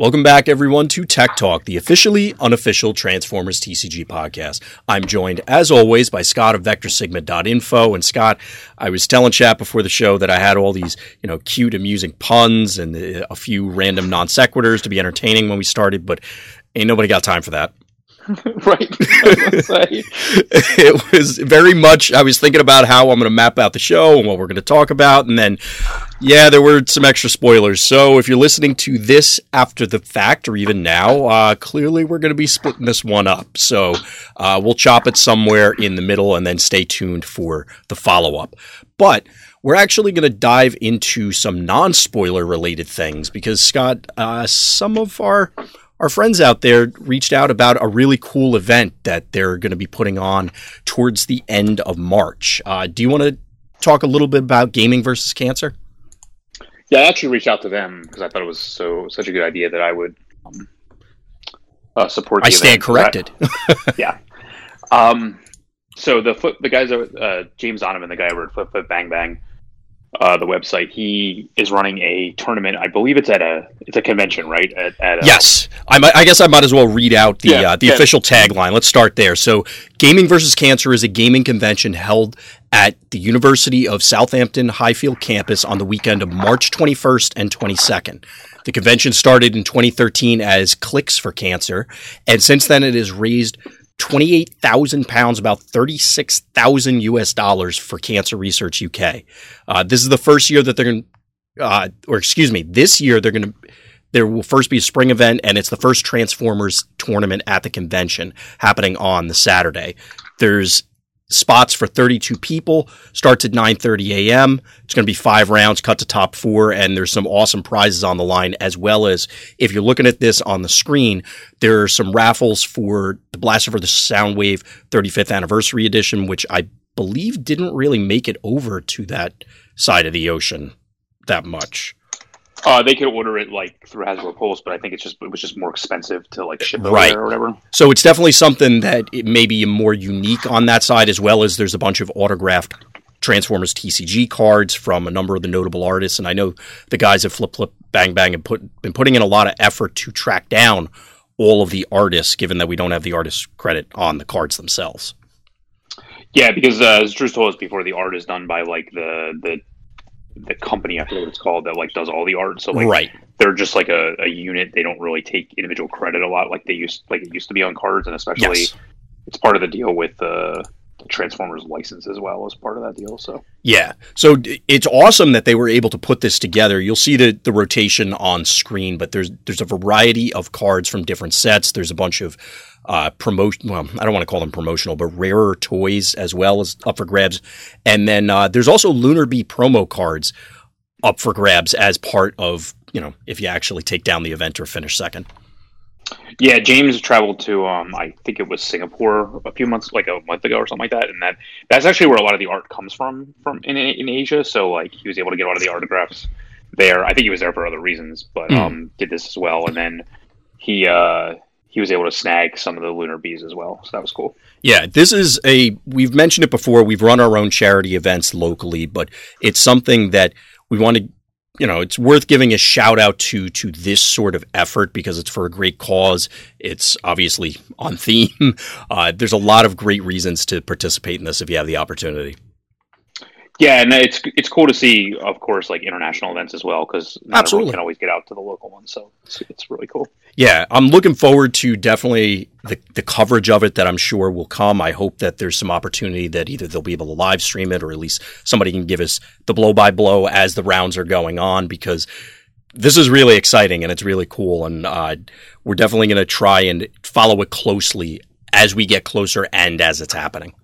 Welcome back, everyone, to Tech Talk, the officially unofficial Transformers TCG podcast. I'm joined, as always, by Scott of VectorSigma.info. And Scott, I was telling chat before the show that I had all these, you know, cute, amusing puns and uh, a few random non sequiturs to be entertaining when we started, but ain't nobody got time for that. right. it was very much. I was thinking about how I'm going to map out the show and what we're going to talk about, and then, yeah, there were some extra spoilers. So if you're listening to this after the fact, or even now, uh, clearly we're going to be splitting this one up. So uh, we'll chop it somewhere in the middle, and then stay tuned for the follow up. But we're actually going to dive into some non spoiler related things because Scott, uh, some of our our friends out there reached out about a really cool event that they're going to be putting on towards the end of March. Uh, do you want to talk a little bit about gaming versus cancer? Yeah, I actually reached out to them because I thought it was so such a good idea that I would um, uh, support. I stand corrected. yeah. Um, so the foot, the guys, are, uh, James Donovan, the guy over at Flip Flip Bang Bang, uh, the website, he is running a tournament. I believe it's at a it's a convention, right? At, at a, yes, I, might, I guess I might as well read out the yeah, uh, the yeah. official tagline. Let's start there. So, Gaming versus Cancer is a gaming convention held at the University of Southampton Highfield campus on the weekend of March 21st and 22nd. The convention started in 2013 as Clicks for Cancer, and since then it has raised 28,000 pounds, about 36,000 US dollars for Cancer Research UK. Uh, this is the first year that they're going uh, or excuse me, this year they're going to, there will first be a spring event and it's the first Transformers tournament at the convention happening on the Saturday. There's spots for 32 people starts at 9.30 a.m it's going to be five rounds cut to top four and there's some awesome prizes on the line as well as if you're looking at this on the screen there are some raffles for the blaster for the soundwave 35th anniversary edition which i believe didn't really make it over to that side of the ocean that much uh, they could order it like through Hasbro Pulse, but I think it's just it was just more expensive to like ship over right. or whatever. So it's definitely something that it may be more unique on that side, as well as there's a bunch of autographed Transformers TCG cards from a number of the notable artists, and I know the guys at Flip Flip Bang Bang have put, been putting in a lot of effort to track down all of the artists, given that we don't have the artist credit on the cards themselves. Yeah, because uh, as Drew told us before, the art is done by like the the the company I forget what it's called that like does all the art. So like right. they're just like a, a unit. They don't really take individual credit a lot like they used like it used to be on cards, and especially yes. it's part of the deal with uh, the Transformers license as well as part of that deal. So yeah, so it's awesome that they were able to put this together. You'll see the the rotation on screen, but there's there's a variety of cards from different sets. There's a bunch of uh, promotion. Well, I don't want to call them promotional, but rarer toys as well as up for grabs. And then uh, there's also Lunar Bee promo cards up for grabs as part of you know if you actually take down the event or finish second. Yeah, James traveled to um, I think it was Singapore a few months, like a month ago or something like that, and that that's actually where a lot of the art comes from from in in Asia. So like he was able to get a lot of the autographs there. I think he was there for other reasons, but mm. um, did this as well, and then he uh, he was able to snag some of the lunar bees as well. So that was cool. Yeah, this is a we've mentioned it before. We've run our own charity events locally, but it's something that we want to you know, it's worth giving a shout out to to this sort of effort because it's for a great cause. It's obviously on theme. Uh, there's a lot of great reasons to participate in this if you have the opportunity. Yeah, and it's it's cool to see, of course, like international events as well because absolutely can always get out to the local ones. So it's, it's, really cool. Yeah, I'm looking forward to definitely the the coverage of it that I'm sure will come. I hope that there's some opportunity that either they'll be able to live stream it or at least somebody can give us the blow by blow as the rounds are going on because this is really exciting and it's really cool and uh, we're definitely going to try and follow it closely as we get closer and as it's happening.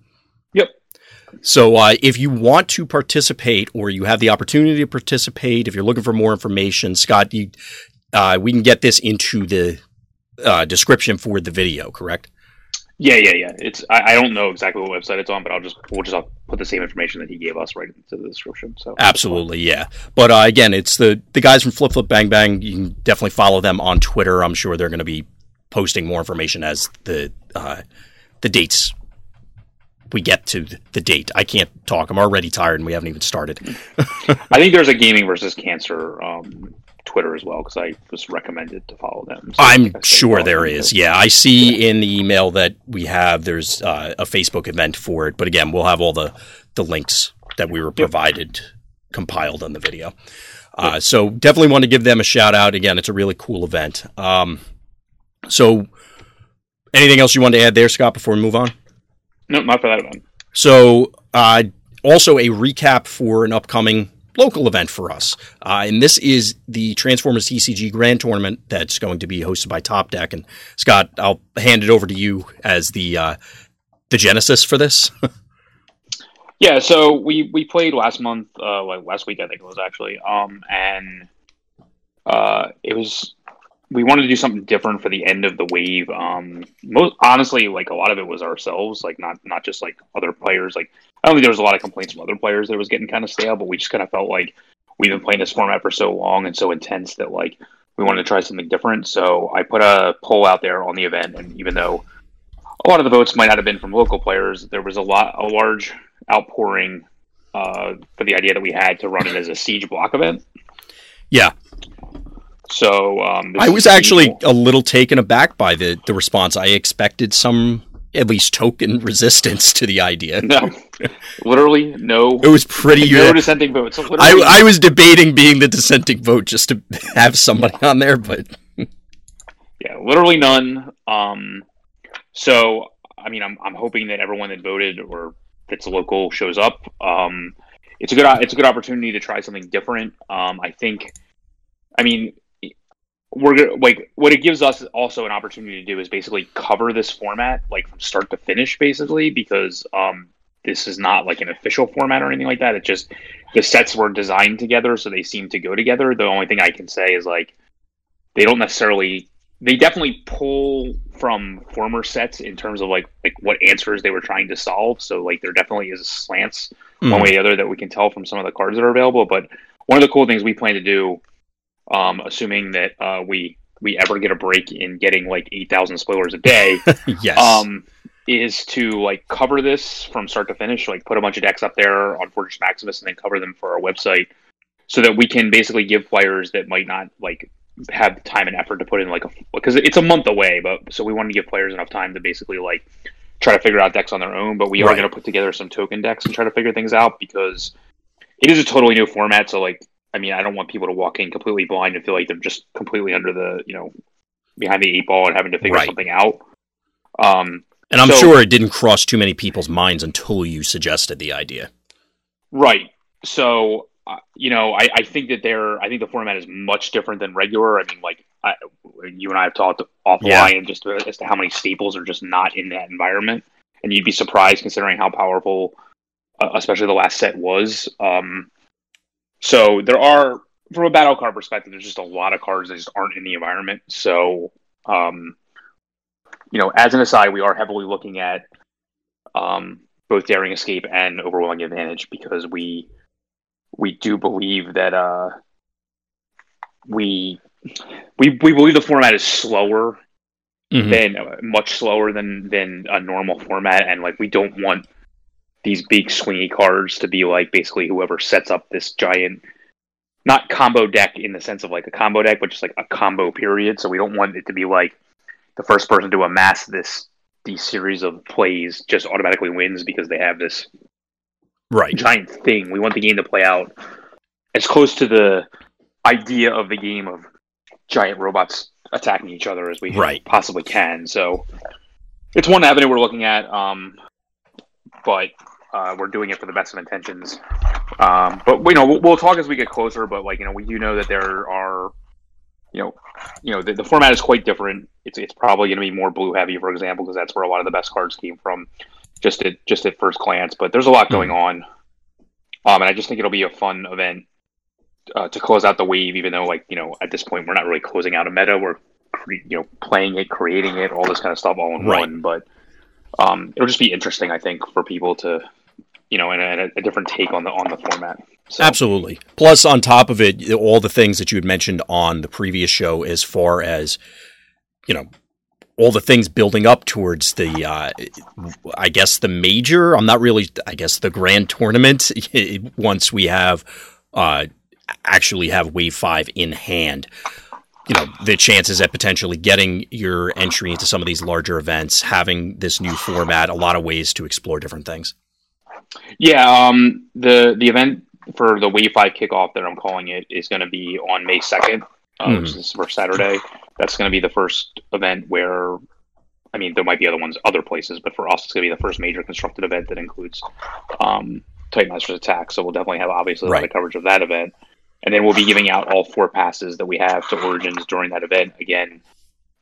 So, uh, if you want to participate or you have the opportunity to participate, if you're looking for more information, Scott, you, uh, we can get this into the uh, description for the video, correct? Yeah, yeah, yeah. It's I, I, don't know exactly what website it's on, but I'll just we'll just I'll put the same information that he gave us right into the description. So absolutely, yeah. But uh, again, it's the the guys from Flip Flip Bang Bang. You can definitely follow them on Twitter. I'm sure they're going to be posting more information as the uh, the dates we get to the date. I can't talk. I'm already tired, and we haven't even started. I think there's a gaming versus cancer um, Twitter as well because I was recommended to follow them. So I'm sure there is. Yeah, I see yeah. in the email that we have there's uh, a Facebook event for it. But again, we'll have all the the links that we were provided yep. compiled on the video. Uh, so definitely want to give them a shout out. Again, it's a really cool event. Um, so anything else you want to add there, Scott, before we move on? No, not for that event. So uh, also a recap for an upcoming local event for us. Uh, and this is the Transformers TCG Grand Tournament that's going to be hosted by Top Deck. And Scott, I'll hand it over to you as the uh, the genesis for this. yeah, so we we played last month, uh, like last week I think it was actually, um, and uh, it was we wanted to do something different for the end of the wave. Um, most honestly, like a lot of it was ourselves, like not not just like other players. Like I don't think there was a lot of complaints from other players that it was getting kind of stale, but we just kind of felt like we've been playing this format for so long and so intense that like we wanted to try something different. So I put a poll out there on the event, and even though a lot of the votes might not have been from local players, there was a lot a large outpouring uh, for the idea that we had to run it as a siege block event. Yeah, so um, I was actually a little taken aback by the the response. I expected some at least token resistance to the idea. No, literally no. It was pretty no uh, dissenting votes. I, I was debating being the dissenting vote just to have somebody on there, but yeah, literally none. Um, so I mean, I'm I'm hoping that everyone that voted or that's local shows up. Um, it's a good it's a good opportunity to try something different. Um, I think. I mean, we're gonna like what it gives us also an opportunity to do is basically cover this format like from start to finish basically because um this is not like an official format or anything like that. It just the sets were designed together so they seem to go together. The only thing i can say is like they don't necessarily they definitely pull from former sets in terms of like like what answers they were trying to solve. So like there definitely is slants mm. one way or the other that we can tell from some of the cards that are available. But one of the cool things we plan to do um, assuming that uh, we we ever get a break in getting like eight thousand spoilers a day. yes. Um, is to like cover this from start to finish, like put a bunch of decks up there on Fortress Maximus, and then cover them for our website, so that we can basically give players that might not like have time and effort to put in like a because it's a month away, but so we want to give players enough time to basically like try to figure out decks on their own. But we right. are going to put together some token decks and try to figure things out because it is a totally new format. So like I mean, I don't want people to walk in completely blind and feel like they're just completely under the, you know, behind the eight ball and having to figure right. something out. Um, and I'm so, sure it didn't cross too many people's minds until you suggested the idea. Right. So, uh, you know, I, I think that they're, I think the format is much different than regular. I mean, like, I, you and I have talked offline yeah. just as to how many staples are just not in that environment. And you'd be surprised considering how powerful, uh, especially the last set was. Um, so there are, from a battle card perspective, there's just a lot of cards that just aren't in the environment. So, um, you know, as an aside, we are heavily looking at um, both Daring Escape and Overwhelming Advantage because we we do believe that uh, we we we believe the format is slower mm-hmm. than much slower than than a normal format, and like we don't want these big swingy cards to be like basically whoever sets up this giant not combo deck in the sense of like a combo deck, but just like a combo period. So we don't want it to be like the first person to amass this these series of plays just automatically wins because they have this right giant thing. We want the game to play out as close to the idea of the game of giant robots attacking each other as we right. possibly can. So it's one avenue we're looking at. Um, but uh, we're doing it for the best of intentions. Um, but you know, we'll, we'll, talk as we get closer. But like you know, we do know that there are, you know, you know, the, the format is quite different. It's it's probably going to be more blue heavy, for example, because that's where a lot of the best cards came from, just at just at first glance. But there's a lot going mm-hmm. on, um, and I just think it'll be a fun event uh, to close out the wave. Even though, like you know, at this point, we're not really closing out a meta. We're cre- you know playing it, creating it, all this kind of stuff all in right. one. But um, it'll just be interesting, I think, for people to you know, and a, a different take on the on the format. So. Absolutely. Plus, on top of it, all the things that you had mentioned on the previous show, as far as you know, all the things building up towards the, uh, I guess the major. I'm not really, I guess the grand tournament. Once we have uh, actually have Wave Five in hand, you know, the chances at potentially getting your entry into some of these larger events, having this new format, a lot of ways to explore different things. Yeah, um, the the event for the Wave Five kickoff that I'm calling it is going to be on May second, uh, mm. which is for Saturday. That's going to be the first event where, I mean, there might be other ones other places, but for us, it's going to be the first major constructed event that includes um, Titan Masters Attack. So we'll definitely have obviously a lot of coverage of that event, and then we'll be giving out all four passes that we have to Origins during that event again.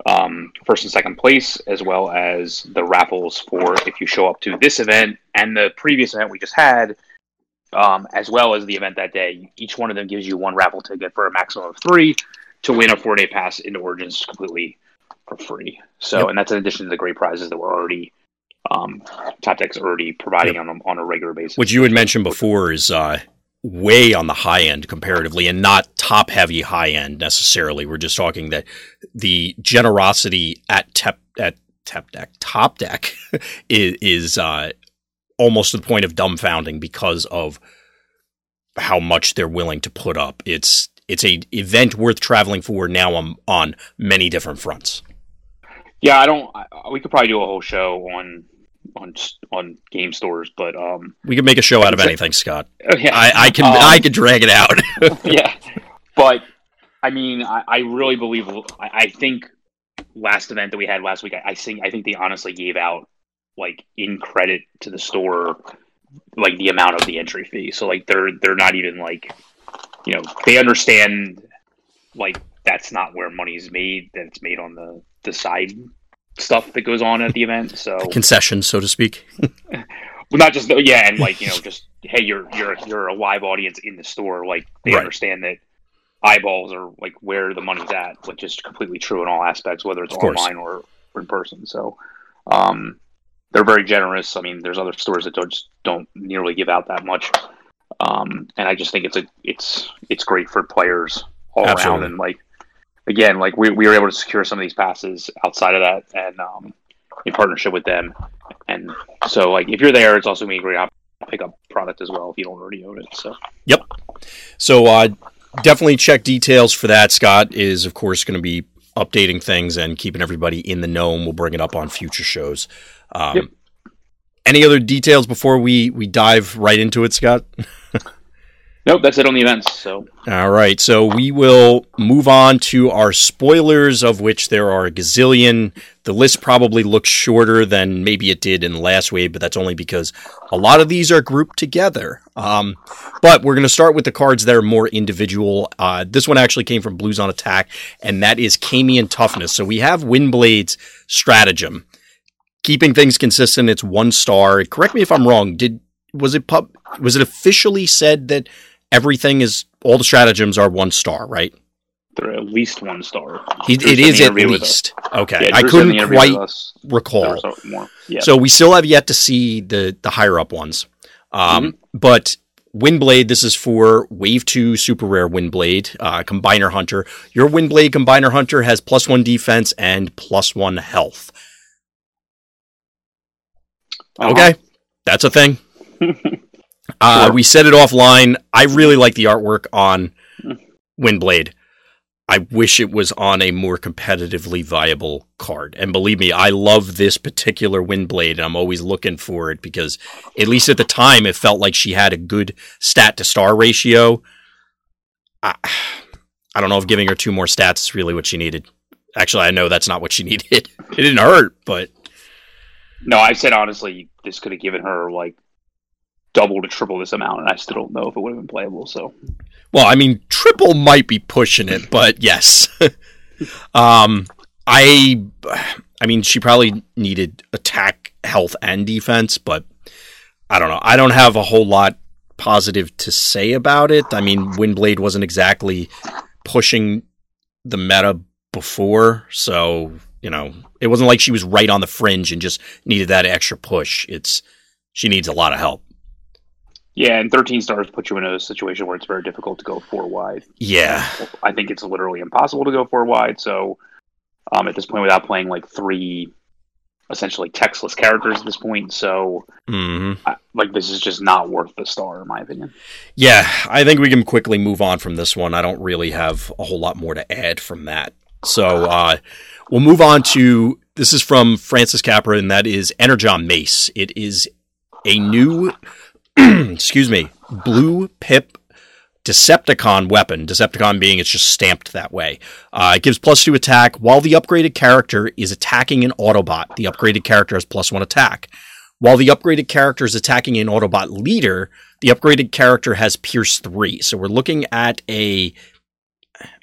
Um, first and second place, as well as the raffles for if you show up to this event and the previous event we just had, um, as well as the event that day. Each one of them gives you one raffle ticket for a maximum of three to win a four day pass into Origins completely for free. So, yep. and that's in addition to the great prizes that we're already um, Top Deck's already providing yep. on a, on a regular basis. What you had mentioned before is uh, way on the high end comparatively, and not top heavy high end necessarily. We're just talking that the generosity at Tep at Tep Deck Top Deck is, is uh, almost to the point of dumbfounding because of how much they're willing to put up. It's it's a event worth traveling for now on on many different fronts. Yeah, I don't. I, we could probably do a whole show on on on game stores, but um, we could make a show out of anything, Scott. Yeah, I, I can um, I can drag it out. yeah, but I mean, I, I really believe. I, I, think last event that we had last week, I, I think I think they honestly gave out like in credit to the store, like the amount of the entry fee. So like they're they're not even like, you know, they understand like that's not where money's made. That it's made on the the side stuff that goes on at the event. So concessions, so to speak. well, not just yeah, and like you know, just hey, you're you're you're a live audience in the store. Like they right. understand that eyeballs are like where the money's at, which is completely true in all aspects, whether it's online or, or in person. So, um, they're very generous. I mean, there's other stores that don't just don't nearly give out that much. Um, and I just think it's a it's it's great for players all Absolutely. around and like again, like we, we were able to secure some of these passes outside of that and um, in partnership with them. And so, like, if you're there, it's also going to be a great pick up product as well if you don't already own it. So, yep. So, uh, definitely check details for that. Scott is, of course, going to be updating things and keeping everybody in the know. And we'll bring it up on future shows. Um, yep. Any other details before we we dive right into it, Scott? Nope, that's it on the events. So all right, so we will move on to our spoilers, of which there are a gazillion. The list probably looks shorter than maybe it did in the last wave, but that's only because a lot of these are grouped together. Um, but we're going to start with the cards that are more individual. Uh, this one actually came from Blues on Attack, and that is Camion Toughness. So we have Windblade's stratagem. Keeping things consistent, it's one star. Correct me if I'm wrong. Did was it pub was it officially said that everything is all the stratagems are one star, right? They're at least one star. He, it is at least okay. Yeah, I couldn't quite recall. Yeah. So we still have yet to see the the higher up ones, um, mm-hmm. but. Windblade, this is for Wave 2 Super Rare Windblade, uh, Combiner Hunter. Your Windblade Combiner Hunter has plus one defense and plus one health. Uh-huh. Okay, that's a thing. Uh, We said it offline. I really like the artwork on Windblade. I wish it was on a more competitively viable card. And believe me, I love this particular Windblade. I'm always looking for it because, at least at the time, it felt like she had a good stat to star ratio. I, I don't know if giving her two more stats is really what she needed. Actually, I know that's not what she needed. It didn't hurt, but. No, I said honestly, this could have given her like double to triple this amount, and I still don't know if it would have been playable. So, well, I mean, triple might be pushing it, but yes. um, I, I mean, she probably needed attack, health, and defense, but I don't know. I don't have a whole lot positive to say about it. I mean, Windblade wasn't exactly pushing the meta before, so you know, it wasn't like she was right on the fringe and just needed that extra push. It's she needs a lot of help. Yeah, and 13 stars put you in a situation where it's very difficult to go four wide. Yeah. I think it's literally impossible to go four wide. So um, at this point, without playing like three essentially textless characters at this point. So, mm-hmm. I, like, this is just not worth the star, in my opinion. Yeah, I think we can quickly move on from this one. I don't really have a whole lot more to add from that. So, uh, we'll move on to this is from Francis Capra, and that is Energon Mace. It is a new, excuse me, blue pip Decepticon weapon. Decepticon being it's just stamped that way. Uh, it gives plus two attack while the upgraded character is attacking an Autobot. The upgraded character has plus one attack. While the upgraded character is attacking an Autobot leader, the upgraded character has Pierce three. So we're looking at a,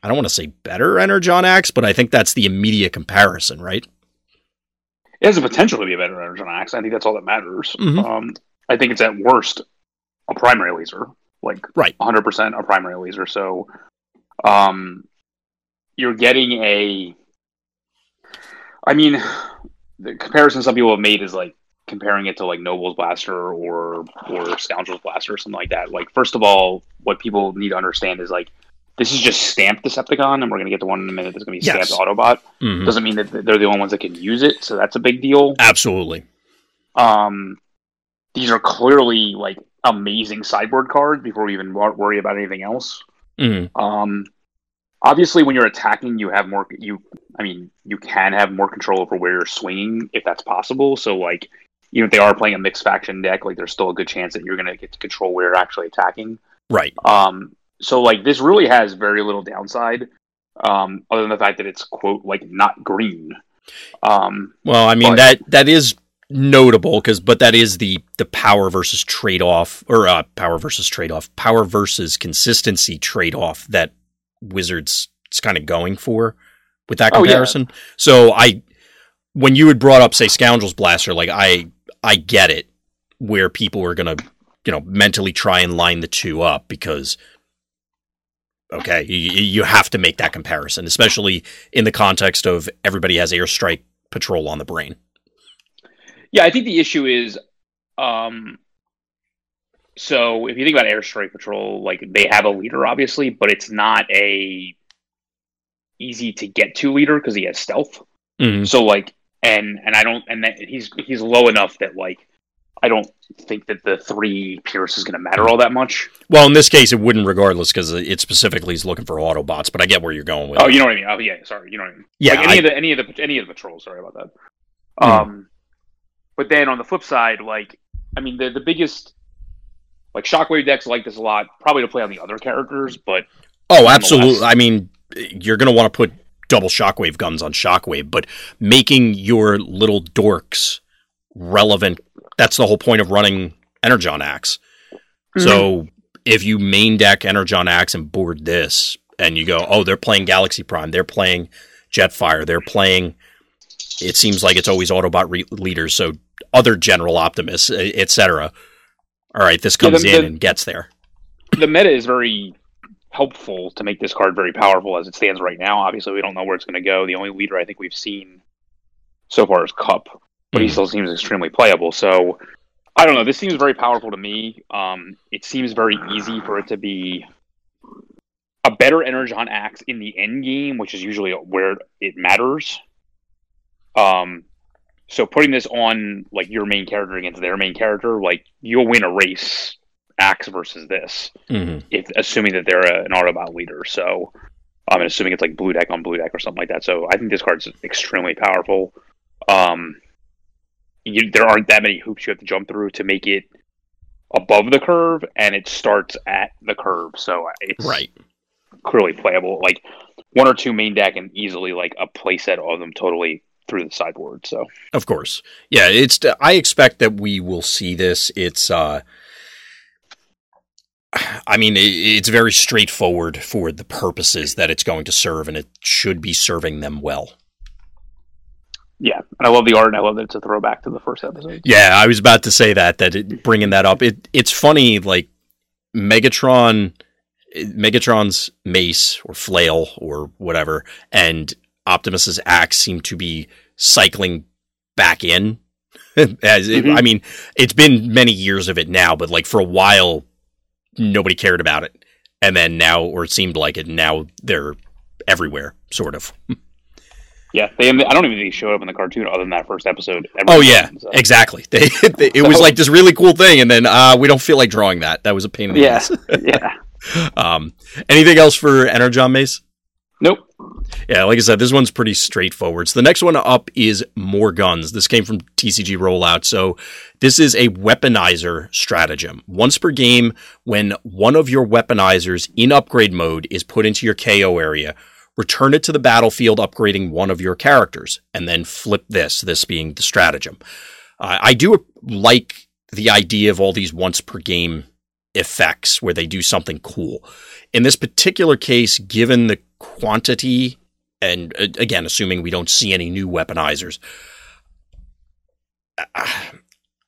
I don't want to say better Energon Axe, but I think that's the immediate comparison, right? It has the potential to be a better Energon Axe. I think that's all that matters. Mhm. Um, I think it's at worst a primary laser, like Right. 100% a primary laser. So, um, you're getting a. I mean, the comparison some people have made is like comparing it to like Noble's Blaster or or Scoundrel's Blaster or something like that. Like, first of all, what people need to understand is like this is just stamped Decepticon, and we're gonna get to one in a minute. That's gonna be Yes. stamped Autobot. Mhm. Doesn't mean that they're the only ones that can use it, so that's a big deal. Absolutely. Um, these are clearly like amazing sideboard cards before we even worry about anything else. Mhm. Um, obviously, when you're attacking, you have more. You, I mean, you can have more control over where you're swinging if that's possible. So, like, even if they are playing a mixed faction deck, like, there's still a good chance that you're going to get to control where you're actually attacking. Right. Um, so like this really has very little downside, um, other than the fact that it's quote like not green. Um, Well, I mean But- that that is notable because, but that is the the power versus trade off, or uh, power versus trade off, power versus consistency trade off that Wizards is kind of going for with that Oh, yeah. comparison. So I, when you had brought up say Scoundrels Blaster, like I I get it where people are gonna you know mentally try and line the two up because. Okay, you, you have to make that comparison, especially in the context of everybody has airstrike patrol on the brain. Yeah, I think the issue is, um, so if you think about Airstrike Patrol, like they have a leader obviously, but it's not a easy to get to leader because he has stealth. Mm-hmm. So like, and and I don't, and that he's he's low enough that like I don't think that the three Pierce is going to matter all that much. Well, in this case, it wouldn't, regardless, because it specifically is looking for Autobots. But I get where you're going with Oh, it. you know what I mean? Oh, yeah. Sorry, you know what I mean? Yeah, like any I- of the any of the any of the patrols. Sorry about that. Hmm. Um, but then on the flip side, like I mean, the the biggest like Shockwave decks like this a lot, probably to play on the other characters, but oh, absolutely. I mean, you're going to want to put double Shockwave guns on Shockwave, but making your little dorks relevant. That's the whole point of running Energon Axe. Mm-hmm. So if you main deck Energon Axe and board this, and you go, oh, they're playing Galaxy Prime, they're playing Jetfire, they're playing. It seems like it's always Autobot re- leaders, so other General Optimists, etc. All right, this Yeah, comes the- in the- and gets there. the meta is very helpful to make this card very powerful as it stands right now. Obviously, we don't know where it's going to go. The only leader I think we've seen so far is Kup, but he Mhm. still seems extremely playable. So I don't know. This seems very powerful to me. Um, it seems very easy for it to be a better Energon Axe in the end game, which is usually where it matters. Um, so putting this on like your main character against their main character, like you'll win a race Axe versus this hmm if assuming that they're a, an Autobot leader. So I'm assuming it's like blue deck on blue deck or something like that. So I think this card's extremely powerful. Um, you, there aren't that many hoops you have to jump through to make it above the curve, and it starts at the curve. So it's Right. clearly playable. Like one or two main deck and easily like a playset of them totally through the sideboard. So Of course. Yeah, it's I expect that we will see this. It's uh I mean, it's very straightforward for the purposes that it's going to serve and it should be serving them well. yeah, and I love the art, and I love that it's a throwback to the first episode. Yeah, I was about to say that that it, bringing that up. It it's funny like Megatron Megatron's mace or flail or whatever and Optimus's axe seem to be cycling back in. As it, Mhm. I mean, it's been many years of it now, but like for a while, nobody cared about it, and then now, or it seemed like it. Now they're everywhere, sort of. Yeah, they. I don't even think he showed up in the cartoon other than that first episode. Oh yeah, so. exactly. They, they, it was like this really cool thing, and then uh, we don't feel like drawing that. That was a pain in the yeah. ass. yeah. Um, anything else for Energon Mace? Nope. Yeah, like I said, this one's pretty straightforward. So the next one up is More Guns. This came from TCG Rollout. So this is a weaponizer stratagem. Once per game, when one of your weaponizers in upgrade mode is put into your KO area, return it to the battlefield, upgrading one of your characters, and then flip this, this being the stratagem. Uh, I do like the idea of all these once per game effects where they do something cool. In this particular case, given the quantity, and uh, again, assuming we don't see any new weaponizers, uh,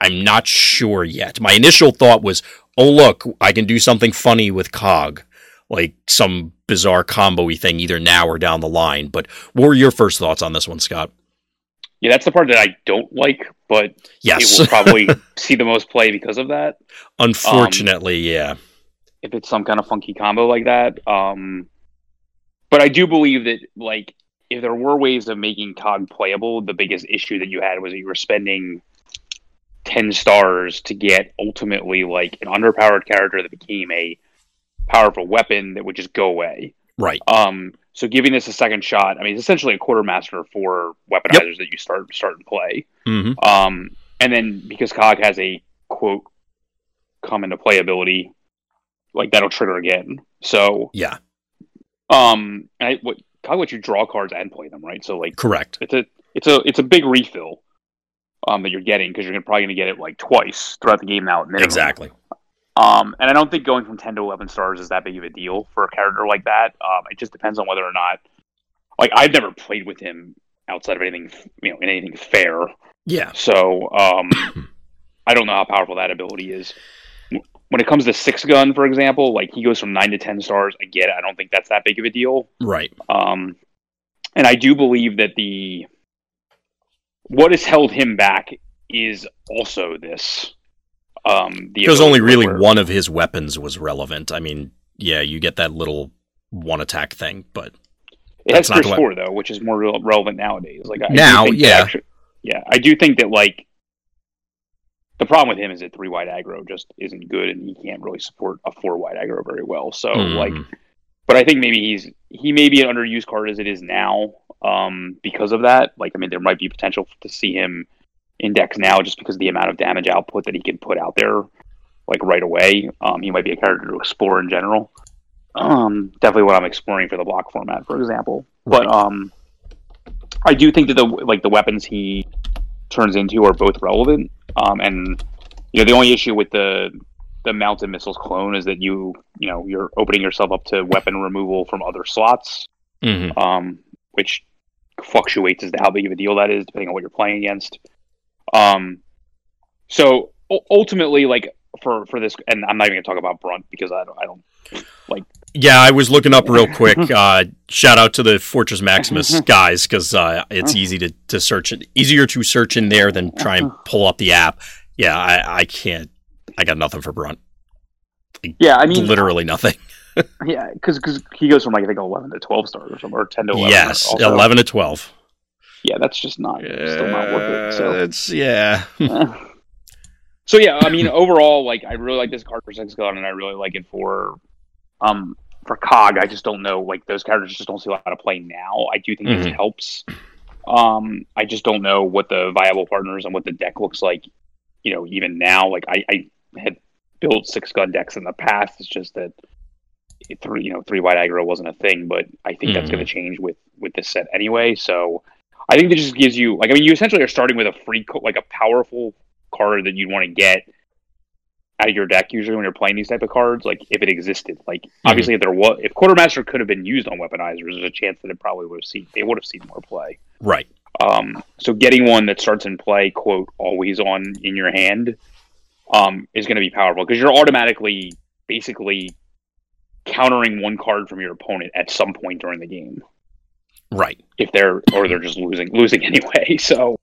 I'm not sure yet. My initial thought was, oh, look, I can do something funny with COG, like some bizarre combo y thing either now or down the line. But what were your first thoughts on this one, Scott? Yeah, that's the part that I don't like, but yes. it will probably see the most play because of that. Unfortunately, um, yeah. If it's some kind of funky combo like that. Um, but I do believe that, like, if there were ways of making COG playable, the biggest issue that you had was that you were spending 10 stars to get ultimately, like, an underpowered character that became a powerful weapon that would just go away. Right. Um, so giving this a second shot, I mean, it's essentially a quartermaster for weaponizers yep. that you start start and play. Mm-hmm. Um, and then because COG has a quote come into playability, like that'll trigger again. So yeah. Um, I, what COG lets you draw cards and play them, right? So like correct. It's a it's a it's a big refill. Um, that you're getting because you're probably going to get it like twice throughout the game now. Exactly. Um, and I don't think going from 10 to 11 stars is that big of a deal for a character like that. Um, it just depends on whether or not, like, I've never played with him outside of anything, you know, in anything fair. Yeah. So, um, I don't know how powerful that ability is. When it comes to six gun, for example, like he goes from nine to 10 stars. I get it. I don't think that's that big of a deal. Right. Um, and I do believe that the, what has held him back is also this um, because only really where, one of his weapons was relevant. I mean, yeah, you get that little one attack thing, but it has Pierce four though, which is more relevant nowadays. Like I now, yeah, actually, yeah, I do think that like the problem with him is that three wide aggro just isn't good, and he can't really support a four wide aggro very well. So mm. like, but I think maybe he's he may be an underused card as it is now um, because of that. Like, I mean, there might be potential to see him index now just because of the amount of damage output that he can put out there like right away. Um, he might be a character to explore in general. Um, definitely what I'm exploring for the block format, for example. But um, I do think that the like the weapons he turns into are both relevant. Um, and you know the only issue with the the mounted missiles clone is that you you know you're opening yourself up to weapon removal from other slots, mm-hmm. um, which fluctuates as to how big of a deal that is depending on what you're playing against. Um, so ultimately, like for for this, and I'm not even gonna talk about Brunt because I don't, I don't like. Yeah, I was looking up real quick. Uh, shout out to the Fortress Maximus guys because uh, it's easy to, to search it, easier to search in there than try and pull up the app. Yeah, I, I can't. I got nothing for Brunt. Like, yeah, I mean, literally nothing. yeah, because he goes from like I think eleven to twelve stars or something, or ten to eleven. Yes, also. eleven to twelve yeah, that's just not still not worth it. So it's yeah. so yeah, I mean, overall, like I really like this card for Six Gun, and I really like it for um for Cog. I just don't know, like those characters just don't see a lot of play now. I do think mm-hmm. this helps. Um, I just don't know what the viable partners and what the deck looks like. You know, even now, like I, I had built six gun decks in the past. It's just that three, you know, three wide aggro wasn't a thing, but I think mm-hmm. that's going to change with with this set anyway. So I think that just gives you like I mean you essentially are starting with a free like a powerful card that you'd want to get out of your deck usually when you're playing these type of cards like if it existed like mm-hmm. obviously if there was if quartermaster could have been used on weaponizers there's a chance that it probably would have seen they would have seen more play right um so getting one that starts in play quote always on in your hand um is going to be powerful because you're automatically basically countering one card from your opponent at some point during the game Right. If they're or they're just losing losing anyway. So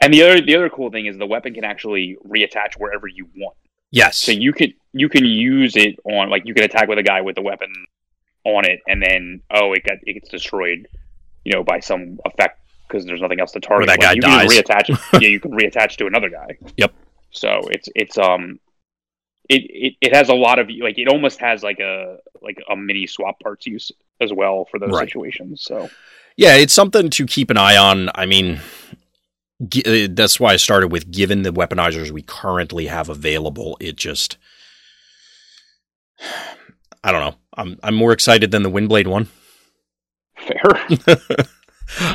and the other the other cool thing is the weapon can actually reattach wherever you want. Yes. So you can you can use it on like you can attack with a guy with the weapon on it and then oh it got it gets destroyed. you know, by some effect because there's nothing else to target. Or that guy you dies. Can reattach. it. yeah, you can reattach to another guy. Yep. So it's it's um, it, it it has a lot of like it almost has like a like a mini swap parts use as well for those Right. situations. So Yeah, it's something to keep an eye on. I mean, that's why I started with given the weaponizers we currently have available, it just I don't know. I'm I'm more excited than the Windblade one. fair.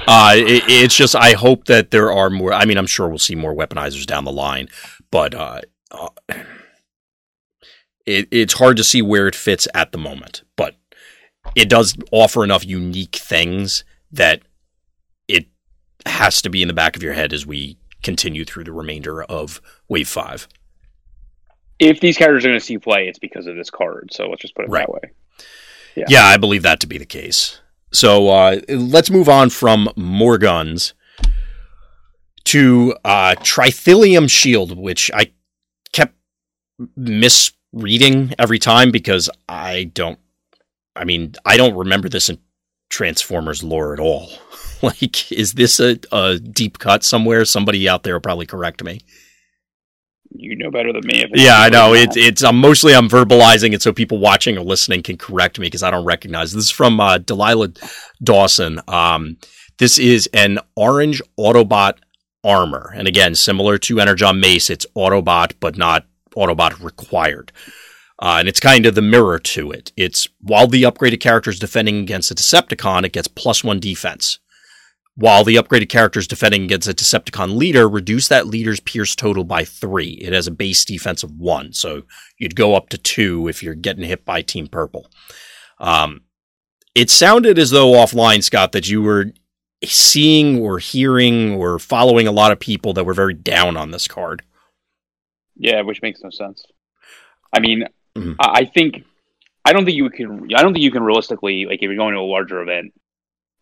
Uh, it, it's just I hope that there are more. I mean, I'm sure we'll see more weaponizers down the line, but uh, uh, it, it's hard to see where it fits at the moment. But it does offer enough unique things that has to be in the back of your head as we continue through the remainder of Wave Five. if these characters are going to see play, it's because of this card. So let's just put it Right. that way. Yeah. Yeah. I believe that to be the case. So uh, let's move on from more guns to uh, Trithilium Shield, which I kept misreading every time because I don't. I mean, I don't remember this in Transformers lore at all. like, is this a, a deep cut somewhere? Somebody out there will probably correct me. You know better than me. If Yeah, I know. It's it's. I'm mostly I'm verbalizing it so people watching or listening can correct me because I don't recognize. This is from uh, Delilah Dawson. Um, this is an orange Autobot armor, and again, similar to Energon Mace, it's Autobot but not Autobot required. Uh, and it's kind of the mirror to it. It's while the upgraded character is defending against a Decepticon, it gets plus one defense. While the upgraded character is defending against a Decepticon leader, reduce that leader's pierce total by three. It has a base defense of one, so you'd go up to two if you're getting hit by Team Purple. Um, it sounded as though offline, Scott, that you were seeing or hearing or following a lot of people that were very down on this card. Yeah, which makes no sense. I mean, Mhm. I I think I don't think you can. I don't think you can realistically like if you're going to a larger event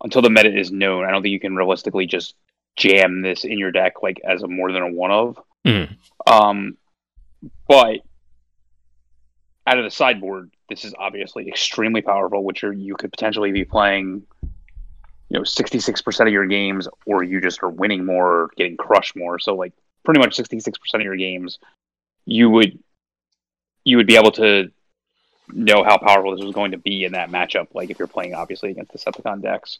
until the meta is known. I don't think you can realistically just jam this in your deck like as a more than a one of. Mhm. Um, but out of the sideboard, this is obviously extremely powerful, which are, you could potentially be playing. You know, sixty-six percent of your games, or you just are winning more, or getting crushed more. So, like, pretty much sixty-six percent of your games, you would you would be able to know how powerful this was going to be in that matchup. Like if you're playing obviously against the Decepticon decks,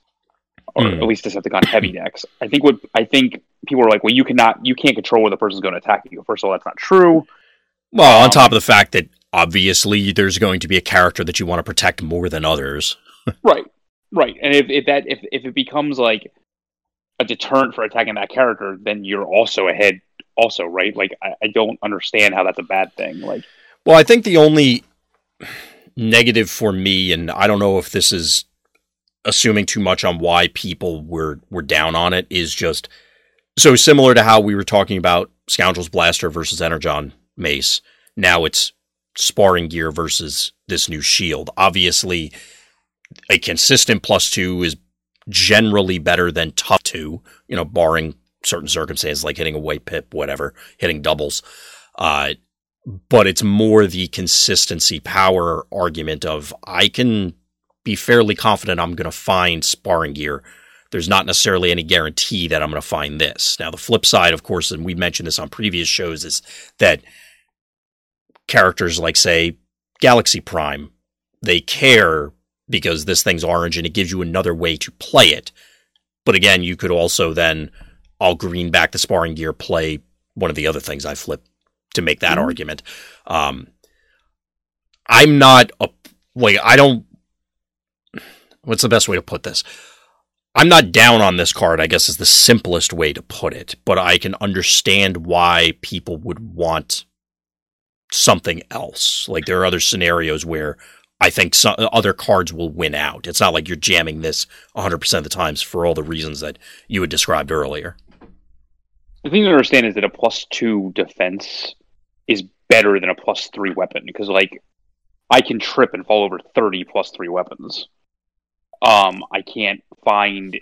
or Hmm. at least Decepticon heavy decks. I think what I think people are like, well, you cannot, you can't control where the person's going to attack you. First of all, that's not true. Well, on Um, top of the fact that obviously there's going to be a character that you want to protect more than others. Right, right. And if, if that if if it becomes like a deterrent for attacking that character, then you're also ahead. Also, right? Like I, I don't understand how that's a bad thing. Like Well, I think the only negative for me, and I don't know if this is assuming too much on why people were were down on it, is just so similar to how we were talking about Scoundrels Blaster versus Energon Mace. Now it's sparring gear versus this new shield. Obviously, a consistent plus two is generally better than tough two, you know, barring certain circumstances like hitting a white pip, whatever, hitting doubles. Uh, but it's more the consistency power argument of I can be fairly confident I'm going to find sparring gear. There's not necessarily any guarantee that I'm going to find this. Now, the flip side, of course, and we mentioned this on previous shows, is that characters like, say, Galaxy Prime, they care because this thing's orange and it gives you another way to play it. But again, you could also then, I'll green back the sparring gear, play one of the other things I flip to make that Mhm. argument. Um, I'm not a like I don't. What's the best way to put this? I'm not down on this card. I guess is the simplest way to put it, but I can understand why people would want something else. Like there are other scenarios where I think some other cards will win out. It's not like you're jamming this 100% of the times for all the reasons that you had described earlier. the thing to understand is that a plus two defense is better than a plus three weapon because like I can trip and fall over thirty plus three weapons. Um, I can't find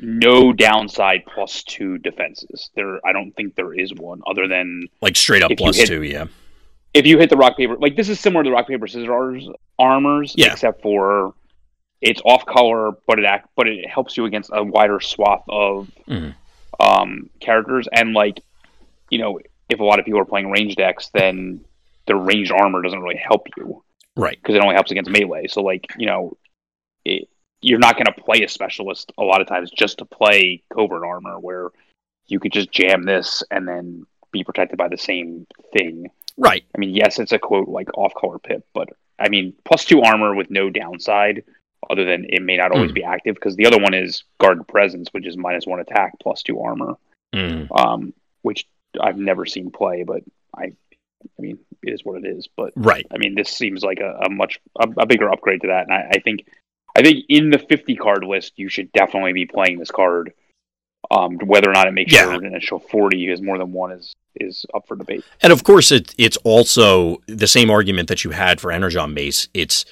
no downside plus two defenses. There, I don't think there is one other than Like straight up plus hit- two, yeah. if you hit the rock paper. Like this is similar to rock paper scissors armors, Yeah. except for it's off color, but it act, but it helps you against a wider swath of Mhm. um, characters. And like, you know, if a lot of people are playing range decks, then the ranged armor doesn't really help you Right. because it only helps against melee. So like, you know, it, you're not going to play a specialist a lot of times just to play covert armor, where you could just jam this and then be protected by the same thing. Right. I mean, yes, it's a quote like off color pip, but I mean, plus two armor with no downside, other than it may not always Hmm. be active because the other one is guard presence, which is minus one attack plus two armor, Mm. um, which I've never seen play, but I, I mean, it is what it is. But Right. I mean, this seems like a, a much a, a bigger upgrade to that, and I, I think, I think in the fifty card list, you should definitely be playing this card. Um, whether or not it makes Yeah. your initial forty is more than one is is up for debate. And of course, it, it's also the same argument that you had for Energon Mace. It's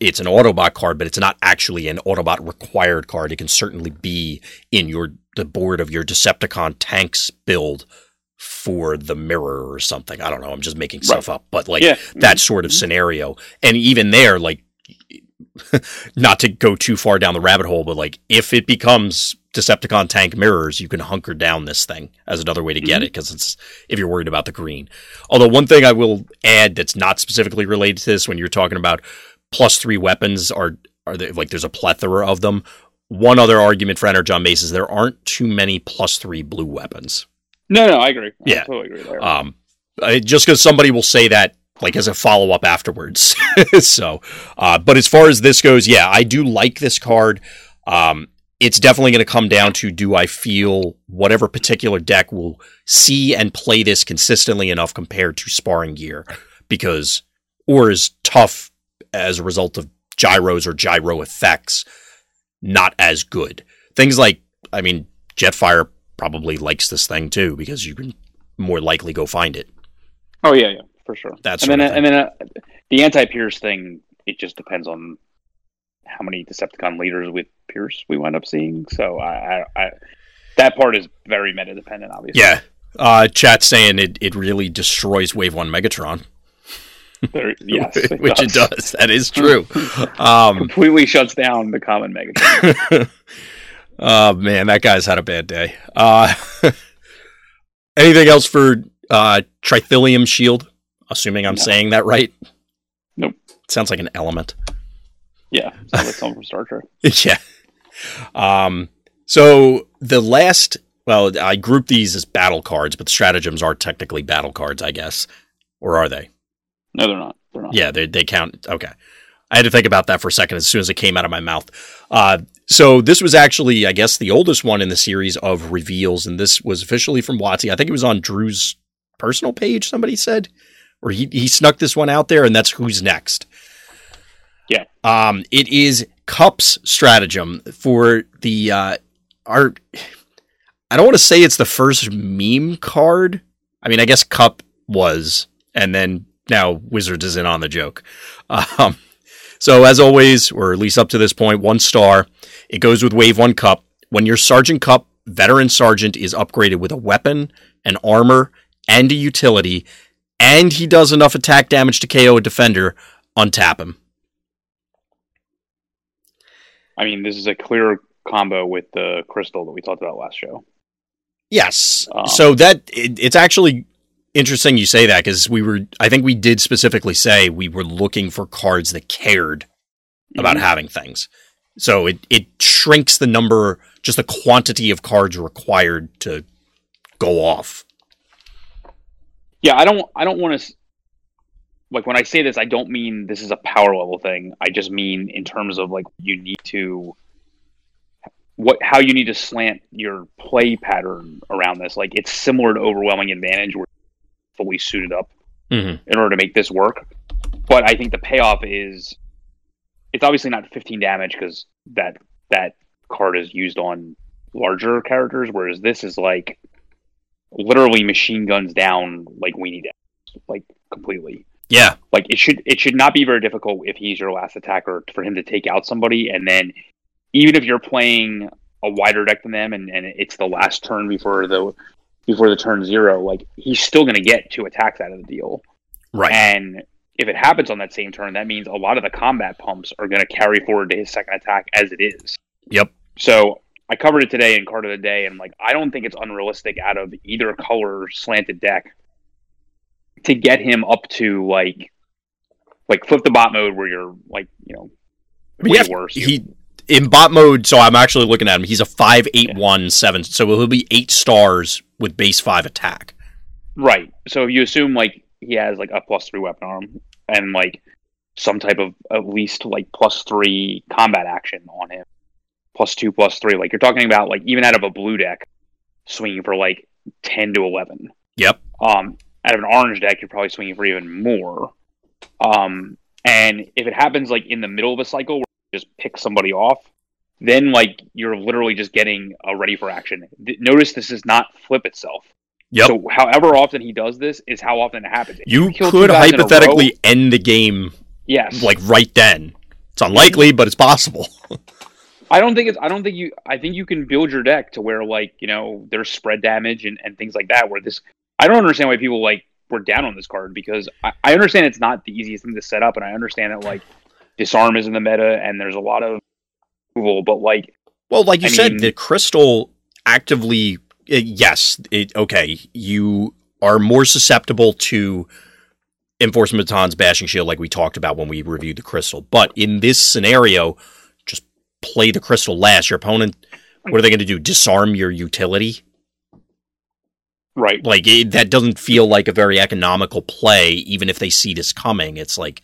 it's an Autobot card, but it's not actually an Autobot required card. It can certainly be in your the board of your Decepticon tanks build for the mirror or something. I don't know. I'm just making stuff up, but like Yeah. that sort of scenario. And even there, like, not to go too far down the rabbit hole, but like if it becomes Decepticon tank mirrors, you can hunker down this thing as another way to get Mhm. it because it's if you're worried about the green. Although one thing I will add that's not specifically related to this, when you're talking about plus three weapons, are are there, like there's a plethora of them. One other argument for Energon Mace is there aren't too many plus three blue weapons. No, no, I agree. Yeah. I totally agree there. Um, just because somebody will say that like as a follow up afterwards. so, uh, but as far as this goes, yeah, I do like this card. Um, it's definitely going to come down to do I feel whatever particular deck will see and play this consistently enough compared to sparring gear because or is tough as a result of gyros or gyro effects not as good. Things like I mean Jetfire probably likes this thing too because you can more likely go find it. oh yeah, yeah, for sure. That's and then and then uh, the anti Pierce thing, it just depends on how many Decepticon leaders with Pierce we wind up seeing. So I, I, I that part is very meta dependent, obviously. Yeah. Uh, chat saying it, it really destroys Wave 1 Megatron. There- yes, Which it does. That is true. um, Completely shuts down the common Megatron. oh, man, that guy's had a bad day. Uh, anything else for uh, Trithilium Shield? Assuming I'm No. saying that right. Nope. Sounds like an element. yeah, sounds like someone from Star Trek. yeah. Um, so the last, well, I group these as battle cards, but the stratagems are technically battle cards, I guess. Or are they? No, they're not. They're not. Yeah, they, they count. Okay. I had to think about that for a second as soon as it came out of my mouth. Uh, so this was actually, I guess, the oldest one in the series of reveals, and this was officially from WotC. I think it was on Drew's personal page, somebody said. Or he, he snuck this one out there, and that's who's next. Yeah. Um, it is Kup's stratagem for the uh our I don't want to say it's the first meme card. I mean, I guess Kup was, and then now Wizards is in on the joke. Um, so as always, or at least up to this point, one star. It goes with Wave One Kup. When your Sergeant Kup veteran sergeant is upgraded with a weapon, an armor, and a utility, and he does enough attack damage to KO a defender, untap him. I mean, this is a clear combo with the crystal that we talked about last show. Yes. Um, so that it, it's actually interesting you say that because we were, I think we did specifically say we were looking for cards that cared about Mhm. having things. So it it shrinks the number, just the quantity of cards required to go off. Yeah, I don't. I don't want to. Like when I say this, I don't mean this is a power level thing. I just mean in terms of like you need to what how you need to slant your play pattern around this. Like it's similar to overwhelming advantage, where you're fully suited up Mm-hmm. in order to make this work. But I think the payoff is it's obviously not 15 damage because that that card is used on larger characters, whereas this is like literally machine guns down like we need like completely. Yeah. Like it should it should not be very difficult if he's your last attacker for him to take out somebody and then even if you're playing a wider deck than them and, and it's the last turn before the before the turn zero, like he's still gonna get two attacks out of the deal Right. and if it happens on that same turn, that means a lot of the combat pumps are going to carry forward to his second attack as it is. Yep. So I covered it today in card of the day, and like I don't think it's unrealistic out of either color slanted deck to get him up to like like flip the bot mode where you're like you know way worse. He in bot mode, so I'm actually looking at him. He's a five eight one seven, so he'll be eight stars with base five attack. Right. So if you assume like he has like a plus three weapon arm and like some type of at least like plus three combat action on him, plus two, plus three. Like you're talking about like even out of a blue deck, swinging for like ten to eleven. Yep. Um, out of an orange deck, you're probably swinging for even more. Um, and if it happens like in the middle of a cycle where you just pick somebody off, then like you're literally just getting a ready for action. Notice this is not flip itself. Yep. So however often he does this is how often it happens. If you, you could hypothetically end the game. Yes. Like right then. It's unlikely, but it's possible. I don't think it's. I don't think you. I think you can build your deck to where like you know there's spread damage and, and things like that. Where this, I don't understand why people like were down on this card because I, I understand it's not the easiest thing to set up, and I understand that like disarm is in the meta and there's a lot of approval, but like, well, like you I said, mean, the crystal actively. Uh, yes, it, okay, you are more susceptible to enforcement baton's bashing shield, like we talked about when we reviewed the crystal. But in this scenario, play the crystal last. Your opponent, what are they going to do? Disarm your utility? Right. Like it, that doesn't feel like a very economical play, even if they see this coming. It's like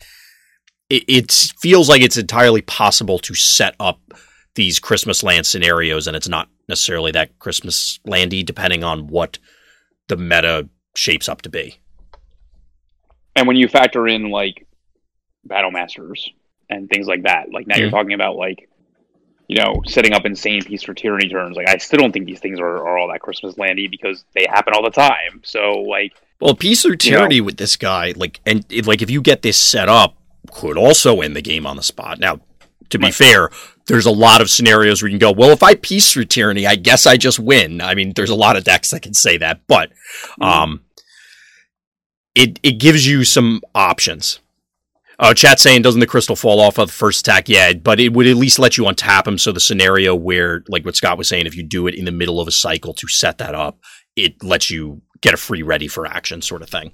it, it feels like it's entirely possible to set up these Christmas land scenarios, and it's not necessarily that Christmas landy, depending on what the meta shapes up to be. And when you factor in like battle masters and things like that, like now mm-hmm. you're talking about like you know, setting up insane peace for tyranny turns. Like, I still don't think these things are, are all that Christmas landy because they happen all the time. So, like, well, peace or tyranny you know, with this guy, like, and like if you get this set up, could also end the game on the spot. Now, to be fair, there's a lot of scenarios where you can go, well, if I peace through tyranny, I guess I just win. I mean, there's a lot of decks that can say that, but mm-hmm. um, it it gives you some options. Uh, chat saying, doesn't the crystal fall off of the first attack? Yeah, but it would at least let you untap him. So the scenario where, like what Scott was saying, if you do it in the middle of a cycle to set that up, it lets you get a free ready for action sort of thing.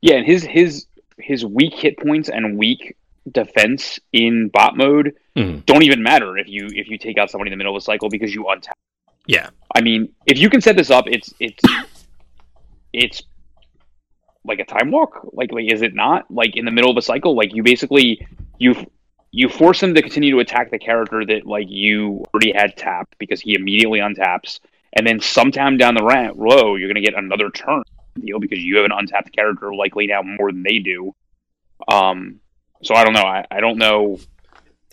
Yeah, and his his his weak hit points and weak defense in bot mode mm-hmm. don't even matter if you if you take out somebody in the middle of a cycle because you untap. Yeah, I mean, if you can set this up, it's it's it's like a time walk? Like, like is it not? Like in the middle of a cycle, like you basically you you force him to continue to attack the character that like you already had tapped because he immediately untaps, and then sometime down the road you're gonna get another turn deal because you have an untapped character likely now more than they do. Um, so I don't know. I, I don't know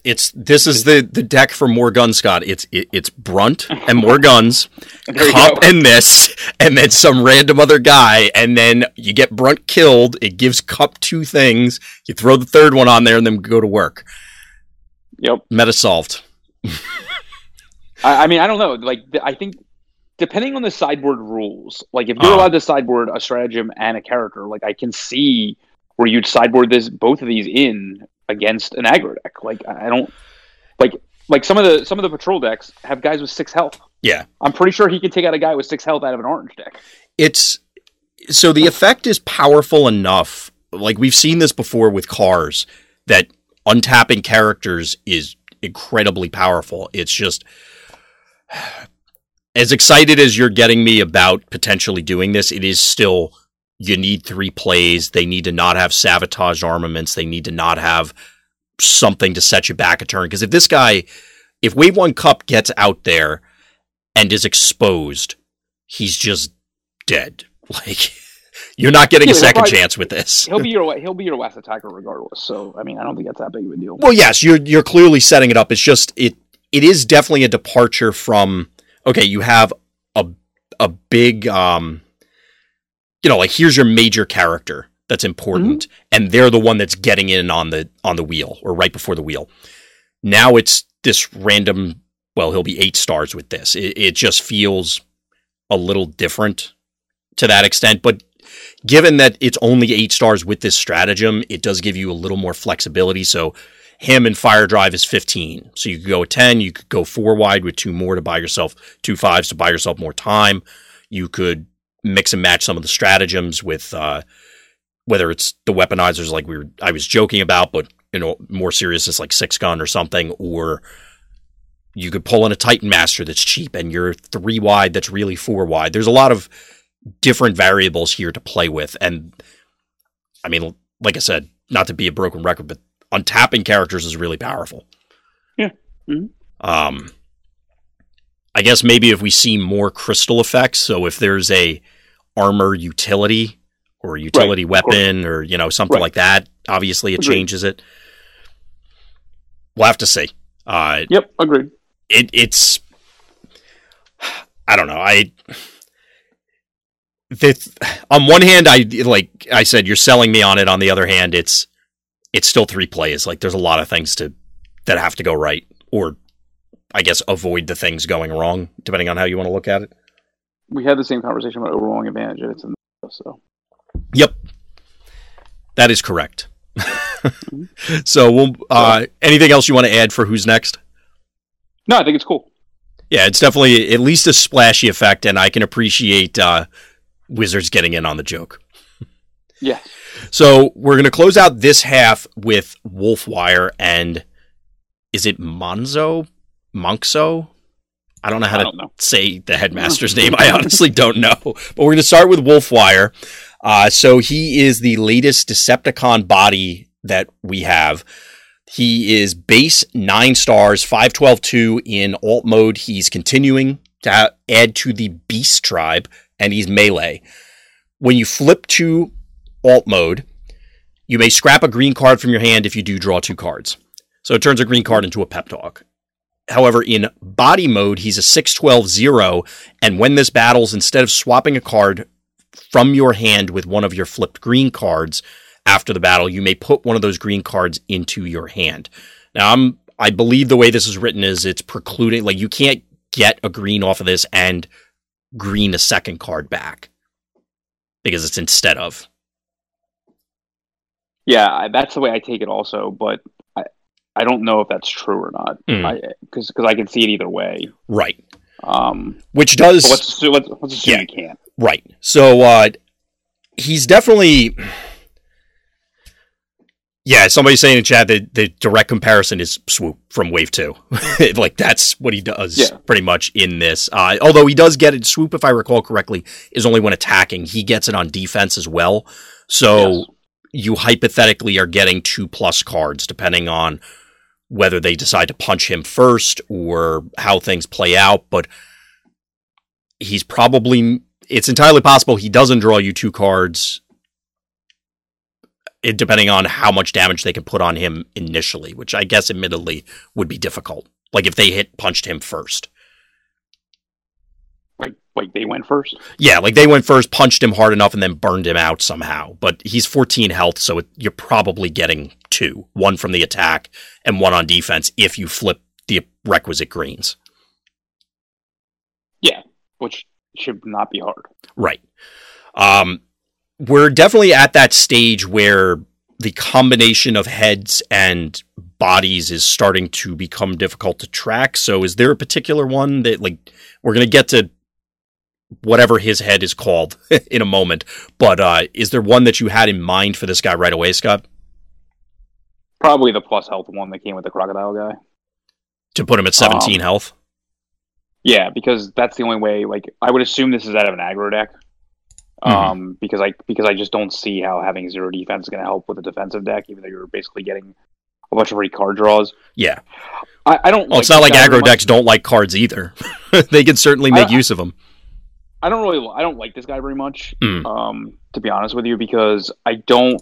it's this is the the deck for more guns, Scott. It's it, it's Brunt and more guns, Kup and this, and then some random other guy, and then you get Brunt killed. It gives Kup two things. You throw the third one on there, and then go to work. Yep, meta solved. I, I, mean, I don't know. Like, I think depending on the sideboard rules, like if you're uh, allowed to sideboard a stratagem and a character, like I can see where you'd sideboard this both of these in against an aggro deck. Like I don't like like some of the some of the patrol decks have guys with six health. Yeah, I'm pretty sure he can take out a guy with six health out of an orange deck. It's so the effect is powerful enough. Like we've seen this before with cars that untapping characters is incredibly powerful. It's just as excited as you're getting me about potentially doing this, it is still you need three plays. They need to not have sabotaged armaments. They need to not have something to set you back a turn. Because if this guy, if Wave One Kup gets out there and is exposed, he's just dead. Like you're not getting yeah, a second probably, chance with this. He'll be your he'll be your last attacker regardless. So I mean, I don't think that's that big of a deal. Well, yes, you're you're clearly setting it up. It's just it it is definitely a departure from okay. You have a a big um you know, like here's your major character that's important, mm-hmm. and they're the one that's getting in on the on the wheel or right before the wheel. Now it's this random. Well, he'll be eight stars with this. It, it just feels a little different to that extent, but given that it's only eight stars with this stratagem, it does give you a little more flexibility. So him and Fire Drive is 15. So you could go a 10, you could go four wide with two more to buy yourself two fives to buy yourself more time. You could mix and match some of the stratagems with uh, whether it's the weaponizers like we were I was joking about, but you know, more serious it's like six gun or something, or you could pull in a Titan Master that's cheap and you're three wide that's really four wide. There's a lot of different variables here to play with. And I mean, like I said, not to be a broken record, but untapping characters is really powerful. Yeah. Mm-hmm. Um, I guess maybe if we see more crystal effects, so if there's a armor utility or utility right, weapon or you know something right. like that, obviously it agreed. changes it. We'll have to see. Uh, yep, agreed. It, it's I don't know. I this, on one hand, I like I said, you're selling me on it. On the other hand, it's it's still three plays. Like there's a lot of things to that have to go right, or I guess avoid the things going wrong, depending on how you want to look at it. We had the same conversation about overwhelming advantage, and it's in the, so. Yep, that is correct. mm-hmm. So, we'll, uh, anything else you want to add for who's next? No, I think it's cool. Yeah, it's definitely at least a splashy effect, and I can appreciate uh, Wizards getting in on the joke. Yeah. So we're going to close out this half with Wolfwire and is it Monzo? Monkso? I don't know how to know. say the headmaster's name. I honestly don't know. But we're going to start with Wolfwire. Uh, so he is the latest Decepticon body that we have. He is base nine stars, 5122 in alt mode. He's continuing to add to the Beast tribe, and he's melee. When you flip to alt mode, you may scrap a green card from your hand if you do draw two cards. So it turns a green card into a pep talk. However, in body mode, he's a 612 0, and when this battles, instead of swapping a card from your hand with one of your flipped green cards after the battle, you may put one of those green cards into your hand. Now, I'm I believe the way this is written is it's precluding like you can't get a green off of this and green a second card back because it's instead of. Yeah, that's the way I take it also, but I, I don't know if that's true or not. Because mm. I can see it either way. Right. Um, Which does. Let's assume, let's, let's assume yeah, you can. Right. So uh, he's definitely yeah, somebody's saying in chat that the direct comparison is Swoop from Wave Two. like that's what he does yeah. pretty much in this. Uh, although he does get it, Swoop, if I recall correctly, is only when attacking. He gets it on defense as well. So yes. you hypothetically are getting two plus cards depending on whether they decide to punch him first or how things play out. But he's probably it's entirely possible he doesn't draw you two cards it, depending on how much damage they can put on him initially, which I guess admittedly would be difficult. Like if they hit punched him first. Like they went first? Yeah, like they went first, punched him hard enough, and then burned him out somehow. But he's 14 health, so it, you're probably getting two: one from the attack and one on defense if you flip the requisite greens. Yeah, which should not be hard. Right. Um, we're definitely at that stage where the combination of heads and bodies is starting to become difficult to track. So is there a particular one that like we're going to get to whatever his head is called in a moment, but uh is there one that you had in mind for this guy right away, Scott? Probably the plus health one that came with the crocodile guy. To put him at 17 um, health? Yeah, because that's the only way like I would assume this is out of an aggro deck. Mm-hmm. Um, because I because I just don't see how having zero defense is going to help with a defensive deck, even though you're basically getting a bunch of free card draws. Yeah, I, I don't. Well, like it's not like aggro decks don't like cards either. they can certainly make I, use of them. I don't really. I don't like this guy very much. Mm. Um, to be honest with you, because I don't.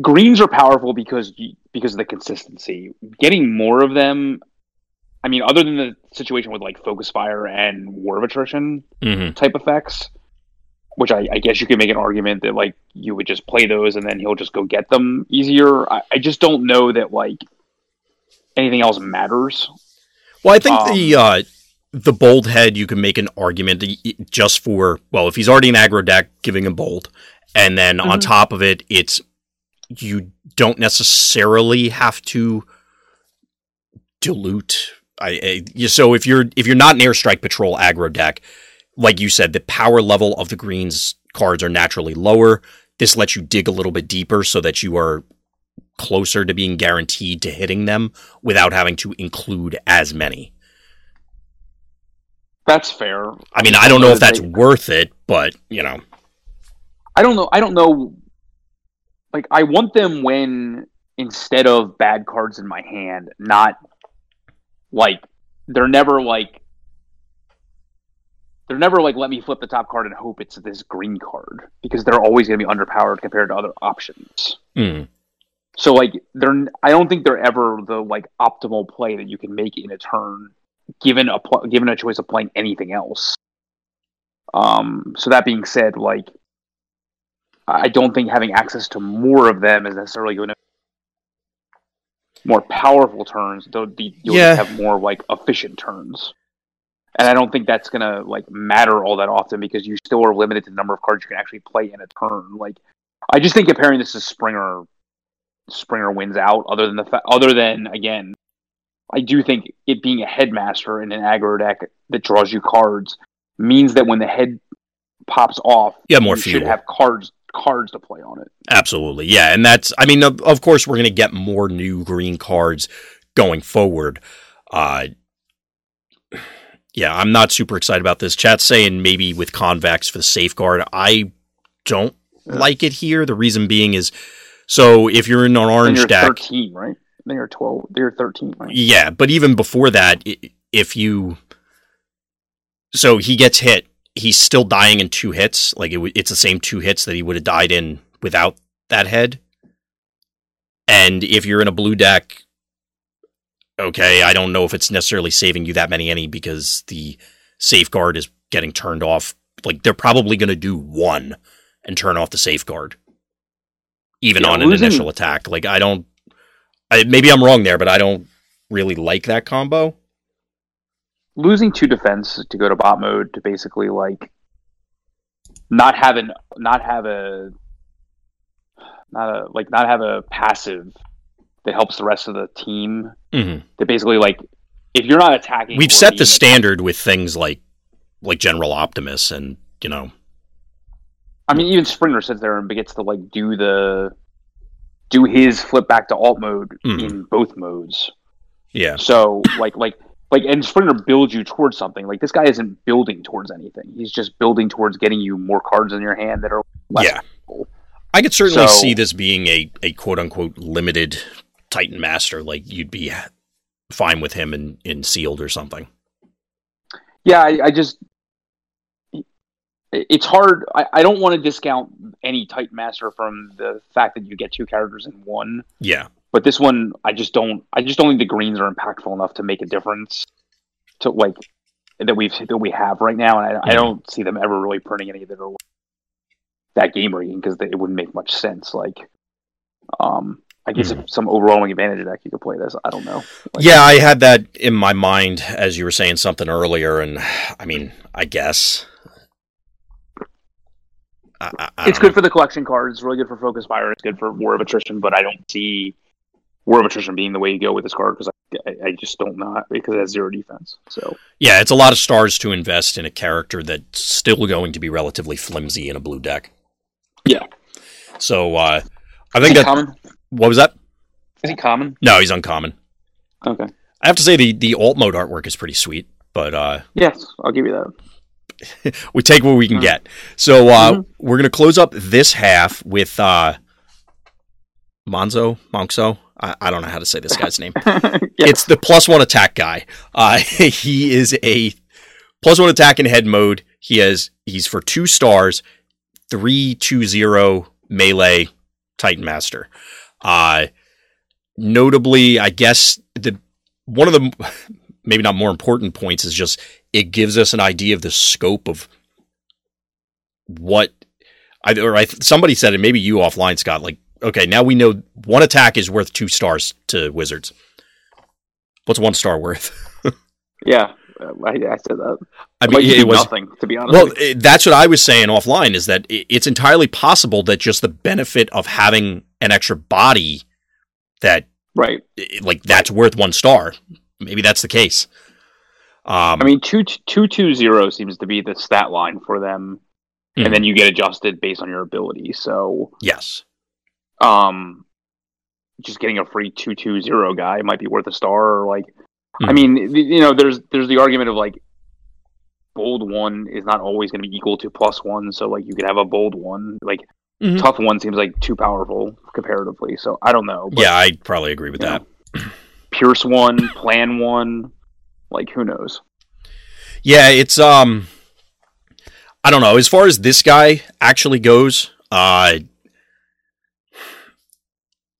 Greens are powerful because because of the consistency. Getting more of them, I mean, other than the situation with like focus fire and war of attrition mm-hmm. type effects, which I, I, guess you could make an argument that like you would just play those and then he'll just go get them easier. I, I just don't know that like anything else matters. Well, I think um, the uh, the bold head, you can make an argument just for well, if he's already an aggro deck, giving him bold, and then mm-hmm. on top of it, it's you don't necessarily have to dilute. I, I, so if you're if you're not an airstrike patrol aggro deck, like you said, the power level of the greens cards are naturally lower. This lets you dig a little bit deeper so that you are closer to being guaranteed to hitting them without having to include as many. That's fair. I mean, I don't know if that's worth it, but you know, I don't know. I don't know. Like, I want them when instead of bad cards in my hand, not like they're never like they're never like let me flip the top card and hope it's this green card because they're always going to be underpowered compared to other options. Mm. So like they're I don't think they're ever the like optimal play that you can make in a turn given a pl- given a choice of playing anything else. Um, so that being said, like I don't think having access to more of them is necessarily going to more powerful turns. Though you'll yeah. have more like efficient turns, and I don't think that's going to like matter all that often because you still are limited to the number of cards you can actually play in a turn. Like I just think comparing this to Springer, Springer wins out. Other than the fa- other than again I do think it being a headmaster in an aggro deck that draws you cards means that when the head pops off, yeah, more you fuel. should have cards cards to play on it. Absolutely, yeah, and that's I mean, of, of course, we're going to get more new green cards going forward. Uh, yeah, I'm not super excited about this. Chat saying maybe with convex for the safeguard. I don't yeah. like it here. The reason being is so if you're in an orange deck, 13, right? They are 12 they're 13 right? yeah but even before that if you so he gets hit he's still dying in two hits like it, it's the same two hits that he would have died in without that head and if you're in a blue deck okay i don't know if it's necessarily saving you that many any because the safeguard is getting turned off like they're probably going to do one and turn off the safeguard even yeah, on an initial attack like i don't I, maybe I'm wrong there, but I don't really like that combo. Losing two defense to go to bot mode to basically like not have an not have a not a like not have a passive that helps the rest of the team. Mm-hmm. That basically like if you're not attacking, we've set the standard with things like like General Optimus and you know. I mean, even Springer sits there and gets to like do the do his flip back to alt mode mm. in both modes. Yeah. So like like like and Springer builds you towards something. Like this guy isn't building towards anything. He's just building towards getting you more cards in your hand that are less yeah. Powerful. I could certainly so, see this being a, a quote unquote limited Titan Master. Like you'd be fine with him in, in sealed or something. Yeah, I, I just it's hard. I, I don't want to discount any Titan Master from the fact that you get two characters in one. Yeah. But this one, I just don't. I just don't think the greens are impactful enough to make a difference. To like that we've that we have right now, and I, yeah. I don't see them ever really printing any that are that game rating because it wouldn't make much sense. Like, um, I guess mm. some overwhelming advantage deck you could play this. I don't know. Like, yeah, I had that in my mind as you were saying something earlier, and I mean, I guess I, I it's good know. for the collection cards. It's really good for Focus Fire. It's good for War of Attrition, but I don't see War of Attrition being the way you go with this card because I, I, just don't know because it has zero defense. So yeah, it's a lot of stars to invest in a character that's still going to be relatively flimsy in a blue deck. Yeah. So uh, I think that common. What was that? Is he common? No, he's uncommon. Okay. I have to say the the alt mode artwork is pretty sweet, but uh, yes, I'll give you that. we take what we can get. So uh, mm-hmm. we're going to close up this half with uh, Monzo, Monzo. I, I, don't know how to say this guy's name. yes. It's the plus one attack guy. Uh, he is a plus one attack in head mode. He has he's for two stars, three two zero melee Titan Master. Uh, notably, I guess the one of the maybe not more important points is just it gives us an idea of the scope of what I or I, somebody said it maybe you offline Scott like okay now we know one attack is worth two stars to wizards what's one star worth yeah um, I, I said that. I mean, it, it was nothing to be honest. Well, it, that's what I was saying offline. Is that it, it's entirely possible that just the benefit of having an extra body that right, like that's worth one star. Maybe that's the case. Um, I mean, two two two zero seems to be the stat line for them, mm-hmm. and hmm. then you get adjusted based on your ability. So yes, um, just getting a free two two zero guy might be worth a star. Or like, mm-hmm. I mean, you know, there's there's the argument of like bold one is not always going to be equal to plus one. So like, you could have a bold one. Like, mm-hmm. tough one seems like too powerful comparatively. So I don't know. But, yeah, I probably agree with that. Know, Pierce one, plan one. Like who knows? Yeah, it's um I don't know. As far as this guy actually goes, uh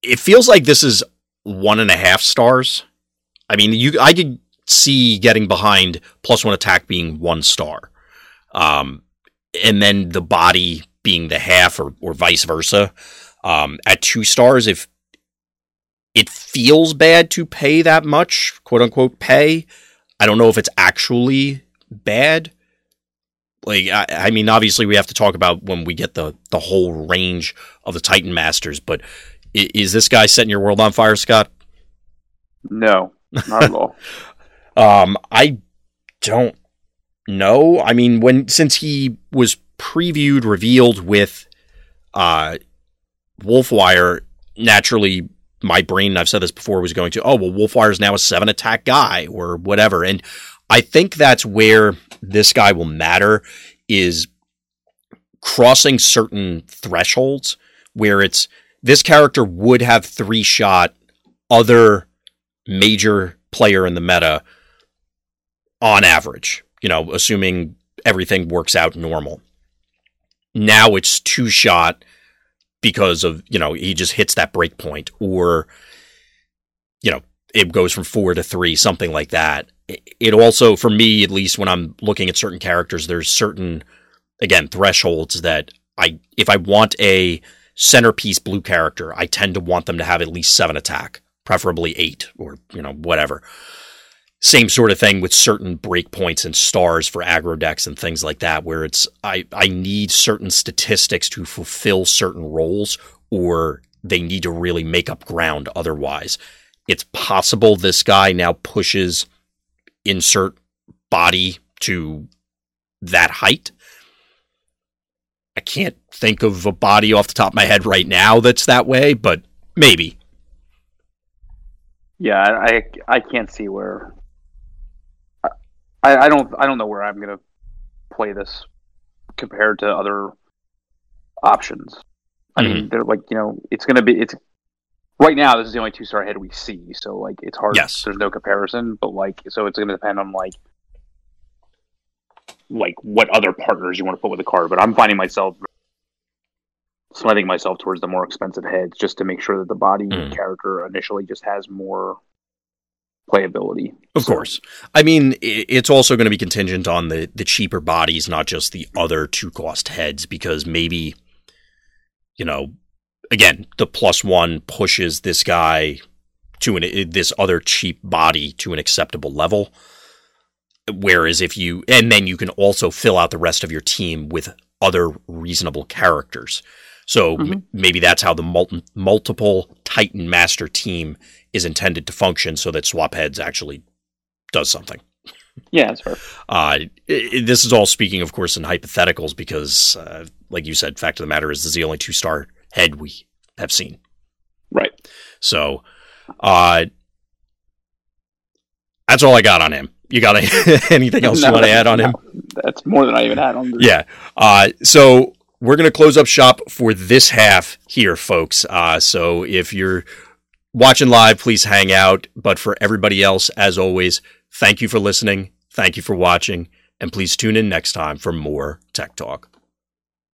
it feels like this is one and a half stars. I mean, you I could see getting behind plus one attack being one star. Um and then the body being the half or, or vice versa. Um, at two stars, if it feels bad to pay that much, quote unquote, pay, I don't know if it's actually bad. Like, I, I, mean, obviously, we have to talk about when we get the the whole range of the Titan Masters. But is, is this guy setting your world on fire, Scott? No, not at all. um, I don't know. I mean, when since he was previewed, revealed with uh, Wolfwire, naturally my brain, I've said this before, was going to, oh, well, Wolfwire is now a seven attack guy or whatever. And I think that's where this guy will matter is crossing certain thresholds where it's this character would have three shot other major player in the meta on average, you know, assuming everything works out normal. Now it's two shot because of you know he just hits that break point or you know it goes from four to three something like that. It also for me at least when i'm looking at certain characters there's certain again thresholds that i if i want a centerpiece blue character i tend to want them to have at least seven attack preferably eight or you know whatever same sort of thing with certain breakpoints and stars for aggro decks and things like that, where it's I, I need certain statistics to fulfill certain roles, or they need to really make up ground otherwise. It's possible this guy now pushes insert body to that height. I can't think of a body off the top of my head right now that's that way, but maybe. Yeah, I I can't see where I, I don't I don't know where I'm gonna play this compared to other options. I mm-hmm. mean, they're like you know, it's gonna be it's right now. This is the only two star head we see, so like it's hard. Yes, there's no comparison, but like so it's gonna depend on like like what other partners you want to put with the card. But I'm finding myself sliding myself towards the more expensive heads just to make sure that the body mm. character initially just has more playability. Of so. course. I mean, it's also going to be contingent on the, the cheaper bodies, not just the other two cost heads, because maybe, you know, again, the plus one pushes this guy to an, this other cheap body to an acceptable level. Whereas if you, and then you can also fill out the rest of your team with other reasonable characters. So mm-hmm. m- maybe that's how the mul- multiple Titan Master team is intended to function so that swap heads actually does something. Yeah, that's fair. Uh, it, this is all speaking, of course, in hypotheticals because, uh, like you said, fact of the matter is, this is the only two star head we have seen. Right. So, uh, that's all I got on him. You got anything else no, you want to add on no, him? That's more than I even had on. Yeah. Uh, so we're going to close up shop for this half here, folks. Uh, so if you're watching live, please hang out. But for everybody else, as always, thank you for listening. Thank you for watching. And please tune in next time for more Tech Talk.